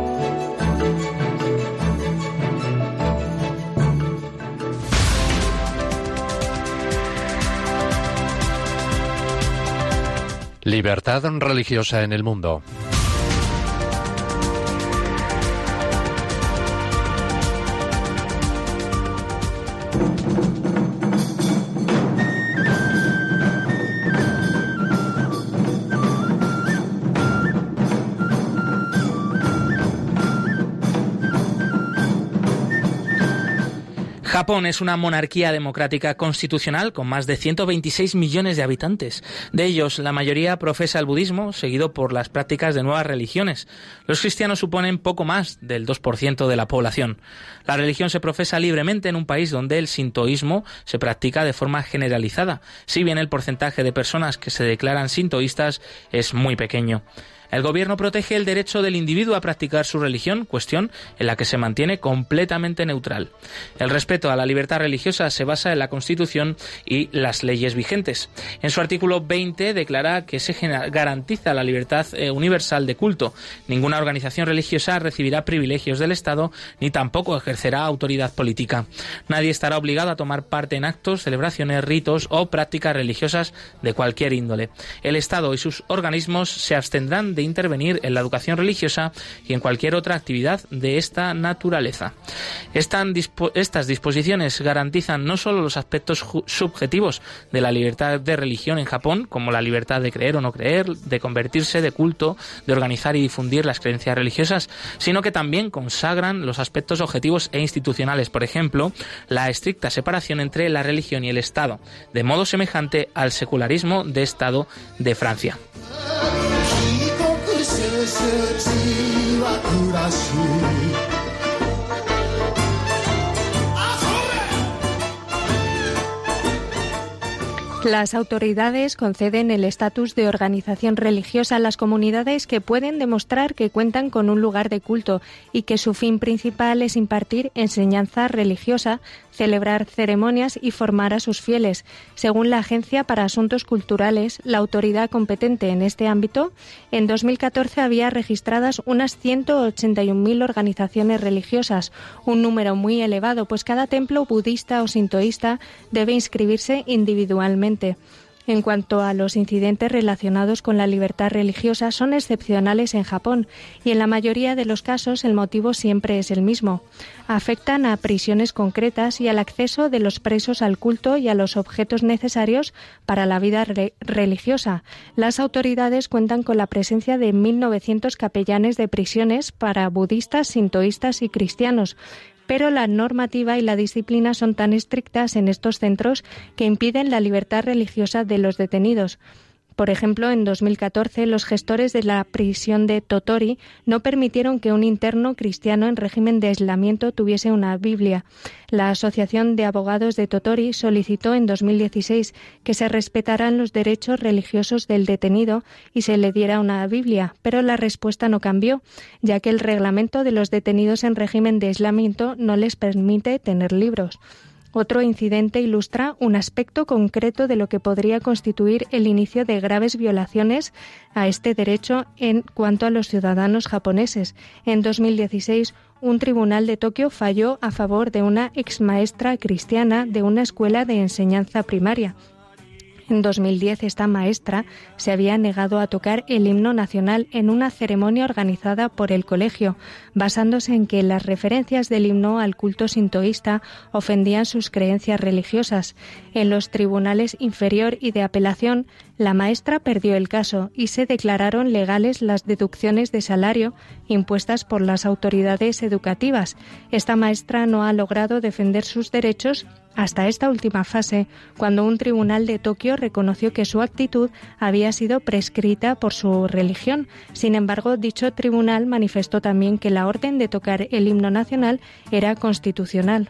Libertad religiosa en el mundo. Japón es una monarquía democrática constitucional con más de 126 millones de habitantes. De ellos, la mayoría profesa el budismo, seguido por las prácticas de nuevas religiones. Los cristianos suponen poco más del 2% de la población. La religión se profesa libremente en un país donde el sintoísmo se practica de forma generalizada, si bien el porcentaje de personas que se declaran sintoístas es muy pequeño. El gobierno protege el derecho del individuo a practicar su religión, cuestión en la que se mantiene completamente neutral. El respeto a la libertad religiosa se basa en la Constitución y las leyes vigentes. En su artículo 20 declara que se garantiza la libertad eh, universal de culto. Ninguna organización religiosa recibirá privilegios del Estado ni tampoco ejercerá autoridad política. Nadie estará obligado a tomar parte en actos, celebraciones, ritos o prácticas religiosas de cualquier índole. El Estado y sus organismos se abstendrán de intervenir en la educación religiosa y en cualquier otra actividad de esta naturaleza. estas disposiciones garantizan no solo los aspectos subjetivos de la libertad de religión en Japón, como la libertad de creer o no creer, de convertirse, de culto, de organizar y difundir las creencias religiosas, sino que también consagran los aspectos objetivos e institucionales, por ejemplo, la estricta separación entre la religión y el Estado, de modo semejante al secularismo de Estado de Francia. Las autoridades conceden el estatus de organización religiosa a las comunidades que pueden demostrar que cuentan con un lugar de culto y que su fin principal es impartir enseñanza religiosa, celebrar ceremonias y formar a sus fieles. Según la Agencia para Asuntos Culturales, la autoridad competente en este ámbito, en 2014 había registradas unas 181.000 organizaciones religiosas, un número muy elevado, pues cada templo budista o sintoísta debe inscribirse individualmente en cuanto a los incidentes relacionados con la libertad religiosa, son excepcionales en Japón y en la mayoría de los casos el motivo siempre es el mismo. Afectan a prisiones concretas y al acceso de los presos al culto y a los objetos necesarios para la vida religiosa. Las autoridades cuentan con la presencia de 1.900 capellanes de prisiones para budistas, sintoístas y cristianos, pero la normativa y la disciplina son tan estrictas en estos centros que impiden la libertad religiosa de los detenidos. Por ejemplo, en 2014 los gestores de la prisión de Totori no permitieron que un interno cristiano en régimen de aislamiento tuviese una Biblia. La Asociación de Abogados de Totori solicitó en 2016 que se respetaran los derechos religiosos del detenido y se le diera una Biblia, pero la respuesta no cambió, ya que el reglamento de los detenidos en régimen de aislamiento no les permite tener libros. Otro incidente ilustra un aspecto concreto de lo que podría constituir el inicio de graves violaciones a este derecho en cuanto a los ciudadanos japoneses. En 2016, un tribunal de Tokio falló a favor de una ex maestra cristiana de una escuela de enseñanza primaria. En 2010 esta maestra se había negado a tocar el himno nacional en una ceremonia organizada por el colegio, basándose en que las referencias del himno al culto sintoísta ofendían sus creencias religiosas. En los tribunales inferior y de apelación, la maestra perdió el caso y se declararon legales las deducciones de salario impuestas por las autoridades educativas. Esta maestra no ha logrado defender sus derechos hasta esta última fase, cuando un tribunal de Tokio reconoció que su actitud había sido prescrita por su religión. Sin embargo, dicho tribunal manifestó también que la orden de tocar el himno nacional era constitucional.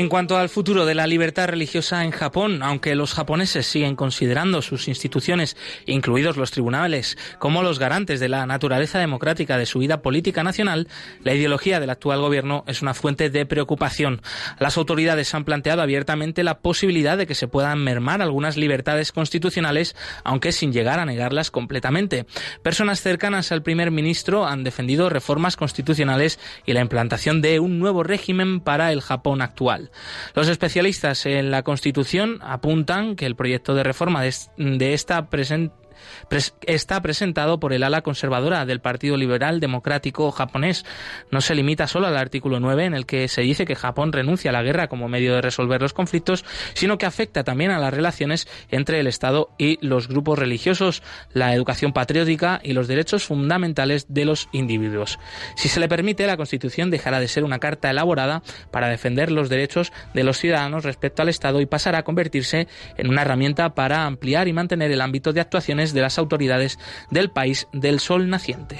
En cuanto al futuro de la libertad religiosa en Japón, aunque los japoneses siguen considerando sus instituciones, incluidos los tribunales, como los garantes de la naturaleza democrática de su vida política nacional, la ideología del actual gobierno es una fuente de preocupación. Las autoridades han planteado abiertamente la posibilidad de que se puedan mermar algunas libertades constitucionales, aunque sin llegar a negarlas completamente. Personas cercanas al primer ministro han defendido reformas constitucionales y la implantación de un nuevo régimen para el Japón actual. Los especialistas en la Constitución apuntan que el proyecto de reforma de, esta está presentado por el ala conservadora del Partido Liberal Democrático japonés. No se limita solo al artículo 9 en el que se dice que Japón renuncia a la guerra como medio de resolver los conflictos, sino que afecta también a las relaciones entre el Estado y los grupos religiosos, la educación patriótica y los derechos fundamentales de los individuos. Si se le permite, la Constitución dejará de ser una carta elaborada para defender los derechos de los ciudadanos respecto al Estado y pasará a convertirse en una herramienta para ampliar y mantener el ámbito de actuaciones de las autoridades del país del sol naciente.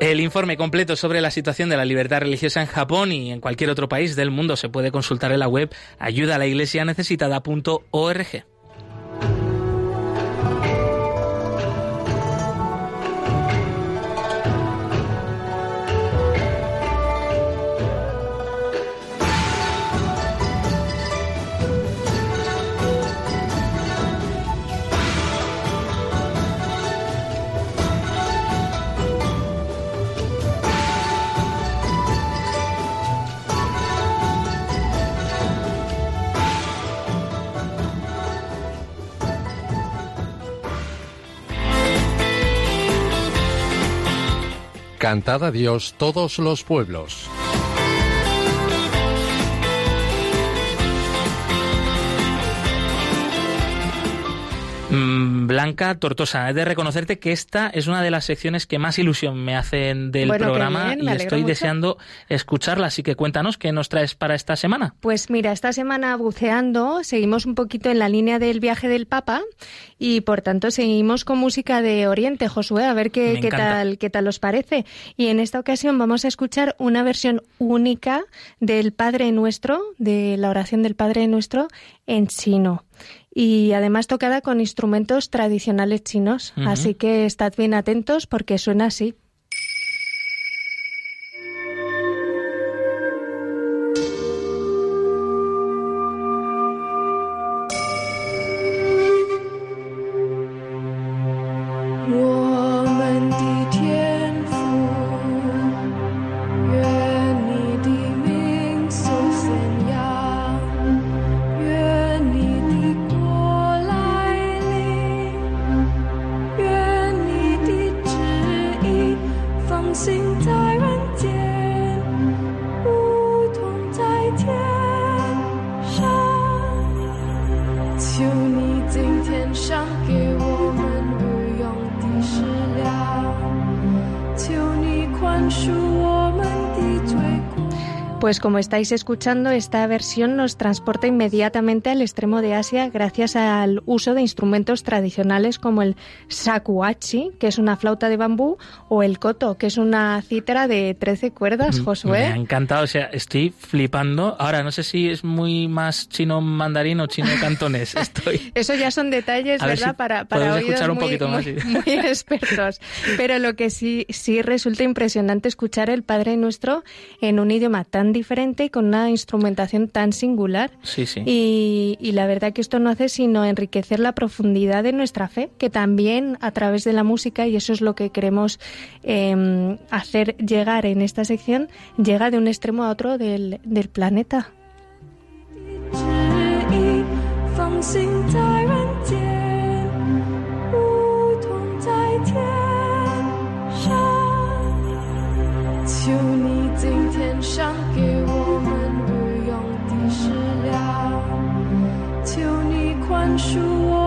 El informe completo sobre la situación de la libertad religiosa en Japón y en cualquier otro país del mundo se puede consultar en la web ayuda Cantad a Dios todos los pueblos. Blanca Tortosa, he de reconocerte que esta es una de las secciones que más ilusión me hacen del programa y estoy deseando escucharla, así que cuéntanos qué nos traes para esta semana. Pues mira, esta semana buceando seguimos un poquito en la línea del viaje del Papa y por tanto seguimos con música de Oriente, Josué, a ver qué, qué tal qué tal os parece. Y en esta ocasión vamos a escuchar una versión única del Padre Nuestro, de la oración del Padre Nuestro en chino y además tocada con instrumentos tradicionales chinos. Así que estad bien atentos porque suena así. Pues como estáis escuchando, esta versión nos transporta inmediatamente al extremo de Asia gracias al uso de instrumentos tradicionales como el shakuhachi, que es una flauta de bambú, o el koto, que es una cítara de 13 cuerdas, mm, Josué. Me ha encantado, o sea, estoy flipando. Ahora, no sé si es muy más chino mandarín o chino cantonés. Estoy... Eso ya son detalles, ¿verdad? para para escuchar un poquito más. muy expertos. Pero lo que sí, sí resulta impresionante escuchar el Padre Nuestro en un idioma tan diferente con una instrumentación tan singular. Sí, sí. Y, la verdad que esto no hace sino enriquecer la profundidad de nuestra fe, que también a través de la música, y eso es lo que queremos em, hacer llegar en esta sección, llega de un extremo a otro del, del planeta. 想给我们御用的食粮求你宽恕我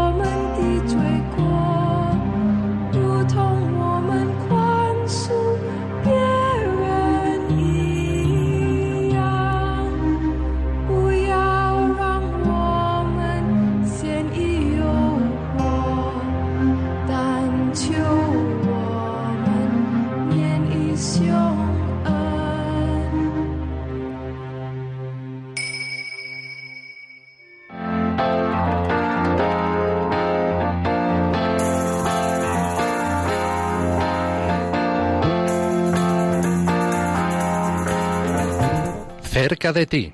cerca de ti.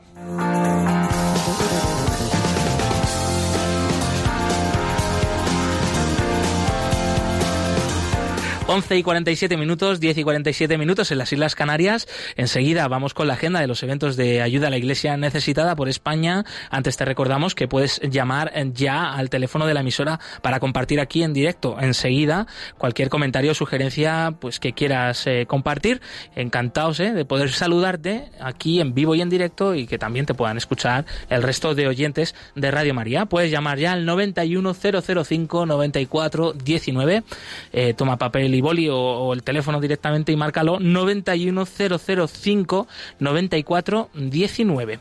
11 y 47 minutos, 10 y 47 minutos en las Islas Canarias. Enseguida vamos con la agenda de los eventos de ayuda a la Iglesia necesitada por España. Antes te recordamos que puedes llamar ya al teléfono de la emisora para compartir aquí en directo. Enseguida, cualquier comentario o sugerencia pues que quieras eh, compartir, encantados eh, de poder saludarte aquí en vivo y en directo y que también te puedan escuchar el resto de oyentes de Radio María. Puedes llamar ya al 91005 9419. Eh, toma papel y boli o, el teléfono directamente y márcalo 91005 9419.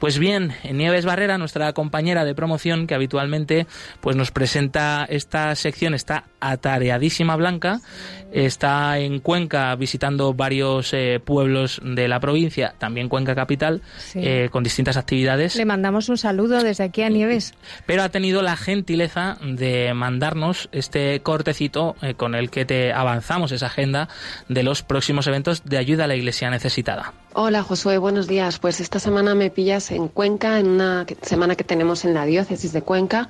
Pues bien, Nieves Barrera, nuestra compañera de promoción que habitualmente pues nos presenta esta sección, está atareadísima Blanca, está en Cuenca visitando varios eh, pueblos de la provincia, también Cuenca capital, eh, con distintas actividades. Le mandamos un saludo desde aquí a Nieves. Pero ha tenido la gentileza de mandarnos este cortecito eh, con el que te avanzamos esa agenda de los próximos eventos de ayuda a la Iglesia necesitada. Hola Josué, buenos días. Pues esta semana me pillas en Cuenca, en una semana que tenemos en la diócesis de Cuenca,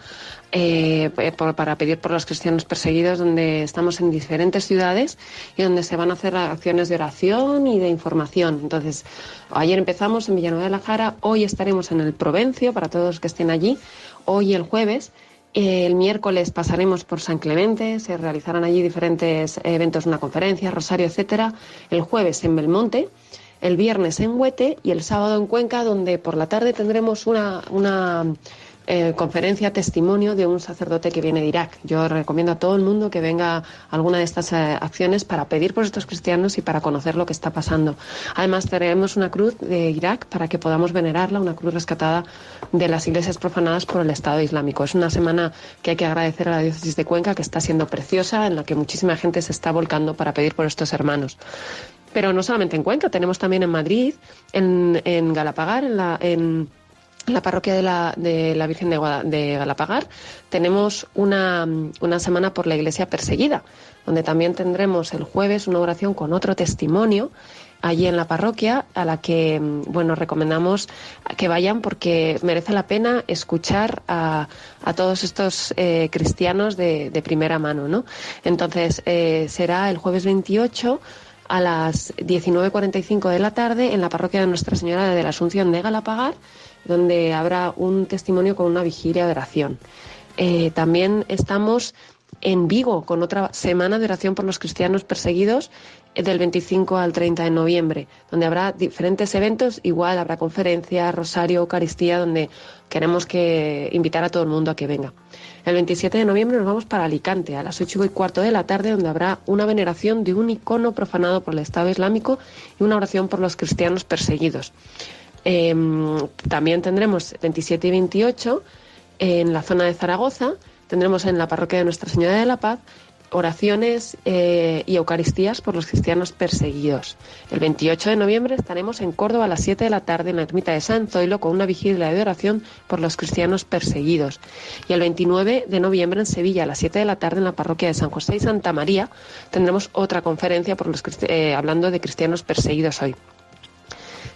eh, para pedir por los cristianos perseguidos, donde estamos en diferentes ciudades y donde se van a hacer acciones de oración y de información. Entonces, ayer empezamos en Villanueva de la Jara, hoy estaremos en el Provencio para todos los que estén allí, hoy el jueves el miércoles pasaremos por San Clemente, se realizarán allí diferentes eventos, una conferencia, rosario, etcétera. El jueves en Belmonte, el viernes en Huete y el sábado en Cuenca, donde por la tarde tendremos una, una eh, conferencia, testimonio de un sacerdote que viene de Irak. Yo recomiendo a todo el mundo que venga a alguna de estas eh, acciones para pedir por estos cristianos y para conocer lo que está pasando. Además, tenemos una cruz de Irak para que podamos venerarla, una cruz rescatada de las iglesias profanadas por el Estado Islámico. Es una semana que hay que agradecer a la diócesis de Cuenca, que está siendo preciosa, en la que muchísima gente se está volcando para pedir por estos hermanos pero no solamente en Cuenca, tenemos también en Madrid, en, en Galapagar, en la, en la parroquia de la, de la Virgen de, de Galapagar, tenemos una, una semana por la iglesia perseguida, donde también tendremos el jueves una oración con otro testimonio allí en la parroquia, a la que bueno recomendamos que vayan porque merece la pena escuchar a, a todos estos eh, cristianos de, de, primera mano, ¿no? Entonces eh, será el jueves 28 a las 19.45 de la tarde en la parroquia de Nuestra Señora de la Asunción de Galapagar donde habrá un testimonio con una vigilia de oración. Eh, también estamos en Vigo con otra semana de oración por los cristianos perseguidos eh, del 25 al 30 de noviembre, donde habrá diferentes eventos, igual habrá conferencia, rosario, Eucaristía, donde queremos que invitar a todo el mundo a que venga. El 27 de noviembre nos vamos para Alicante, a las 8 y cuarto de la tarde, donde habrá una veneración de un icono profanado por el Estado Islámico y una oración por los cristianos perseguidos. Em, también tendremos 27 y 28 en la zona de Zaragoza, tendremos en la parroquia de Nuestra Señora de la Paz oraciones eh, y Eucaristías por los cristianos perseguidos. El 28 de noviembre estaremos en Córdoba a las 7 de la tarde en la ermita de San Zoilo con una vigilia de oración por los cristianos perseguidos. Y el 29 de noviembre en Sevilla a las 7 de la tarde en la parroquia de San José y Santa María tendremos otra conferencia por los, eh, hablando de cristianos perseguidos hoy.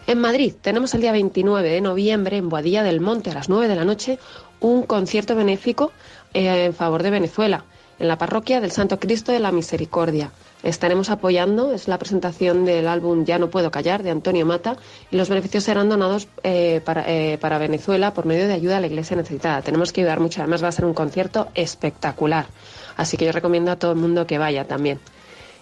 En Madrid tenemos el día 29 de noviembre en Boadilla del Monte a las 9 de la noche un concierto benéfico eh, en favor de Venezuela en la parroquia del Santo Cristo de la Misericordia. Estaremos apoyando, es la presentación del álbum Ya no puedo callar de Antonio Mata y los beneficios serán donados eh, para, eh, para, Venezuela por medio de ayuda a la iglesia necesitada. Tenemos que ayudar mucho, además va a ser un concierto espectacular. Así que yo recomiendo a todo el mundo que vaya también.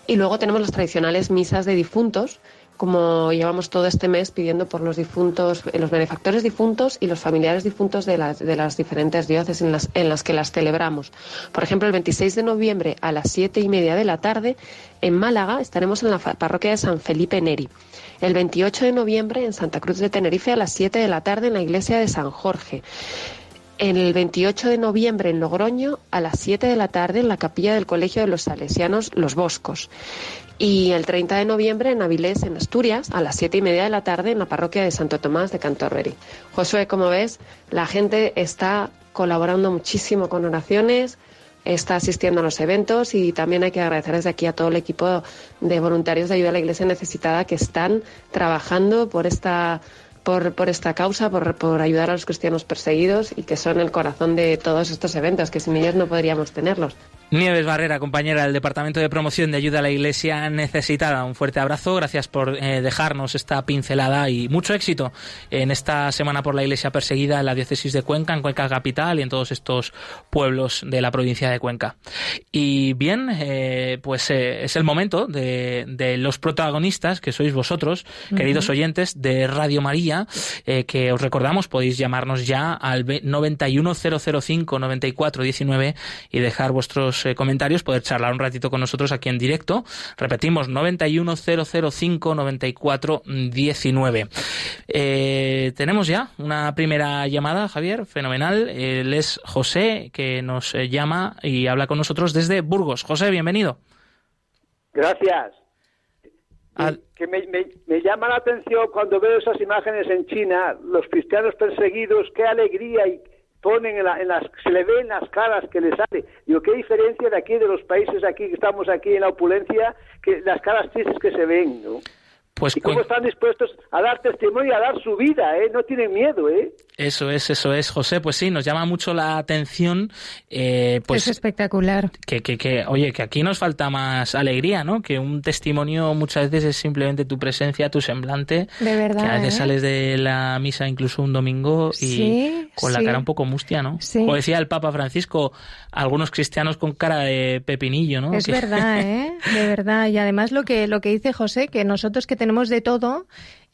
Y luego tenemos las tradicionales misas de difuntos como llevamos todo este mes pidiendo por los difuntos, eh, los benefactores difuntos y los familiares difuntos de las, de las diferentes diócesis en las, que las celebramos. Por ejemplo, el 26 de noviembre a las siete y media de la tarde en Málaga estaremos en la parroquia de San Felipe Neri. El 28 de noviembre en Santa Cruz de Tenerife a las 7 de la tarde en la iglesia de San Jorge. El 28 de noviembre en Logroño a las 7 de la tarde en la capilla del Colegio de los Salesianos Los Boscos. Y el 30 de noviembre en Avilés, en Asturias, a las 7 y media de la tarde en la parroquia de Santo Tomás de Canterbury. Josué, como ves, la gente está colaborando muchísimo con oraciones, está asistiendo a los eventos y también hay que agradecer desde aquí a todo el equipo de voluntarios de ayuda a la Iglesia necesitada que están trabajando por esta por, por esta causa, por, por, ayudar a los cristianos perseguidos y que son el corazón de todos estos eventos, que sin ellos no podríamos tenerlos. Nieves Barrera, compañera del Departamento de Promoción de Ayuda a la Iglesia Necesitada. Un fuerte abrazo, gracias por eh, dejarnos esta pincelada y mucho éxito en esta Semana por la Iglesia Perseguida en la Diócesis de Cuenca, en Cuenca Capital y en todos estos pueblos de la provincia de Cuenca. Y bien, eh, pues eh, es el momento de, de, los protagonistas, que sois vosotros, queridos oyentes de Radio María, que os recordamos, podéis llamarnos ya al 910059419 y dejar vuestros eh, comentarios, poder charlar un ratito con nosotros aquí en directo. Repetimos, 910059419. Eh, tenemos ya una primera llamada, Javier, fenomenal. Él es José, que nos eh, llama y habla con nosotros desde Burgos. José, bienvenido. Gracias. Que me, me, llama la atención cuando veo esas imágenes en China, los cristianos perseguidos, qué alegría y ponen en, las, se le ve en las caras que le sale. Digo, qué diferencia de aquí, de los países aquí que estamos aquí en la opulencia, que las caras tristes que se ven, ¿no? Pues y cómo están dispuestos a dar testimonio y a dar su vida, ¿eh? No tienen miedo, ¿eh? Eso es, eso es, José. Pues sí, nos llama mucho la atención. Eh, pues es espectacular. Que, que, que, oye, que aquí nos falta más alegría, ¿no? Que un testimonio muchas veces es simplemente tu presencia, tu semblante. De verdad. Que a veces ¿eh? sales de la misa incluso un domingo y sí, con la sí. cara un poco mustia, ¿no? Sí. Como decía el Papa Francisco, algunos cristianos con cara de pepinillo, ¿no? Es Que- verdad, ¿eh? De verdad. Y además lo que, lo que dice José, que nosotros que tenemos de todo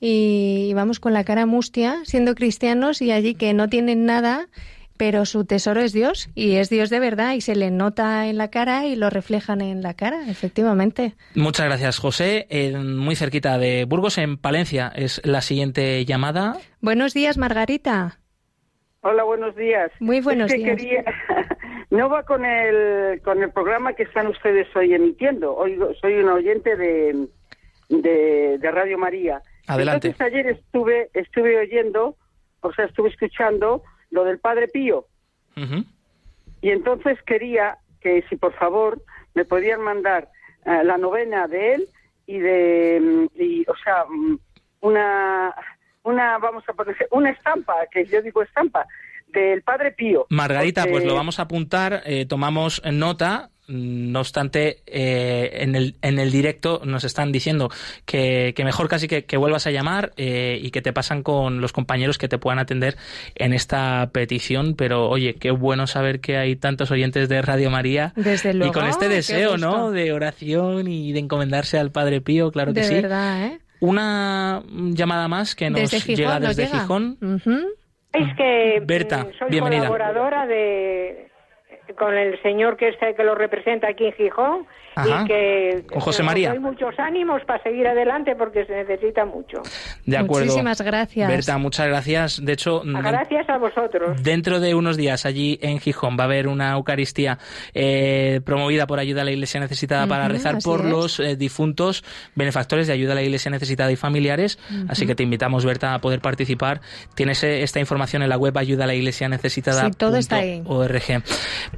y vamos con la cara mustia, siendo cristianos y allí que no tienen nada, pero su tesoro es Dios y es Dios de verdad y se le nota en la cara y lo reflejan en la cara, efectivamente. Muchas gracias, José. muy cerquita de Burgos, en Palencia, es la siguiente llamada. Buenos días, Margarita. Hola, buenos días. Muy buenos días. no va con el, con el programa que están ustedes hoy emitiendo. Hoy soy un oyente de, de, Radio María. Adelante. Entonces ayer estuve, estuve oyendo, o sea, estuve escuchando lo del Padre Pío. Y entonces quería que, si por favor, me podían mandar eh, la novena de él y de, mm, y, o sea, mm, una, una, vamos a poner, una estampa, que yo digo estampa, del Padre Pío. Margarita, pues lo vamos a apuntar, eh, tomamos nota no obstante, eh, en, el, en el directo nos están diciendo que, mejor casi que, vuelvas a llamar eh, y que te pasan con los compañeros que te puedan atender en esta petición. Pero oye, qué bueno saber que hay tantos oyentes de Radio María. Desde luego. Y con este deseo, ¿no? De oración y de encomendarse al Padre Pío, claro que de sí. verdad, ¿eh? Una llamada más que nos llega desde Gijón. Es que Berta, soy bienvenida. colaboradora de con el señor que está que lo representa aquí en Gijón y que con José María. Hay muchos ánimos para seguir adelante porque se necesita mucho. De acuerdo. Muchísimas gracias. Berta, muchas gracias. De hecho, gracias a vosotros. Dentro de unos días allí en Gijón va a haber una Eucaristía eh, promovida por Ayuda a la Iglesia Necesitada para rezar por los eh, difuntos benefactores de Ayuda a la Iglesia Necesitada y familiares. Así que te invitamos, Berta, a poder participar. Tienes eh, esta información en la web ayuda a la Iglesia Necesitada. Sí, todo está ahí.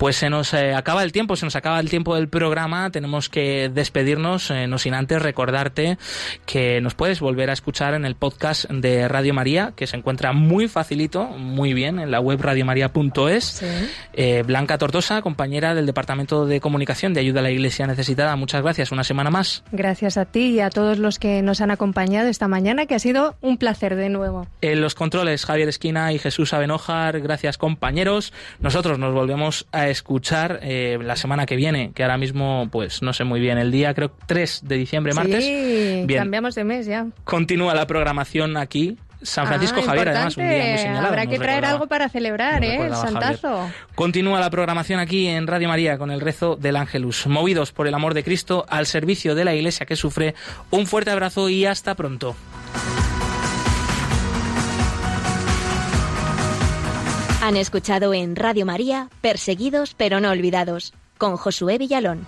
Pues se nos acaba el tiempo, se nos acaba el tiempo del programa tenemos que despedirnos, eh, no sin antes recordarte que nos puedes volver a escuchar en el podcast de Radio María, que se encuentra muy facilito, muy bien, en la web radiomaria.es. Eh, Blanca Tortosa, compañera del Departamento de Comunicación de Ayuda a la Iglesia Necesitada, muchas gracias, una semana más. Gracias a ti y a todos los que nos han acompañado esta mañana, que ha sido un placer de nuevo. En los controles, Javier Esquina y Jesús Abenojar, gracias compañeros. Nosotros nos volvemos a escuchar eh, la semana que viene, que ahora mismo pues no sé muy bien, el día creo 3 de diciembre, martes. Sí, cambiamos de mes ya. Continúa la programación aquí San Francisco ah, Javier, además, un día muy señalado. Habrá que traer algo para celebrar, ¿eh? El santazo. Continúa la programación aquí en Radio María con el rezo del Ángelus. Movidos por el amor de Cristo al servicio de la Iglesia que sufre. Un fuerte abrazo y hasta pronto. Han escuchado en Radio María Perseguidos pero no olvidados con Josué Villalón.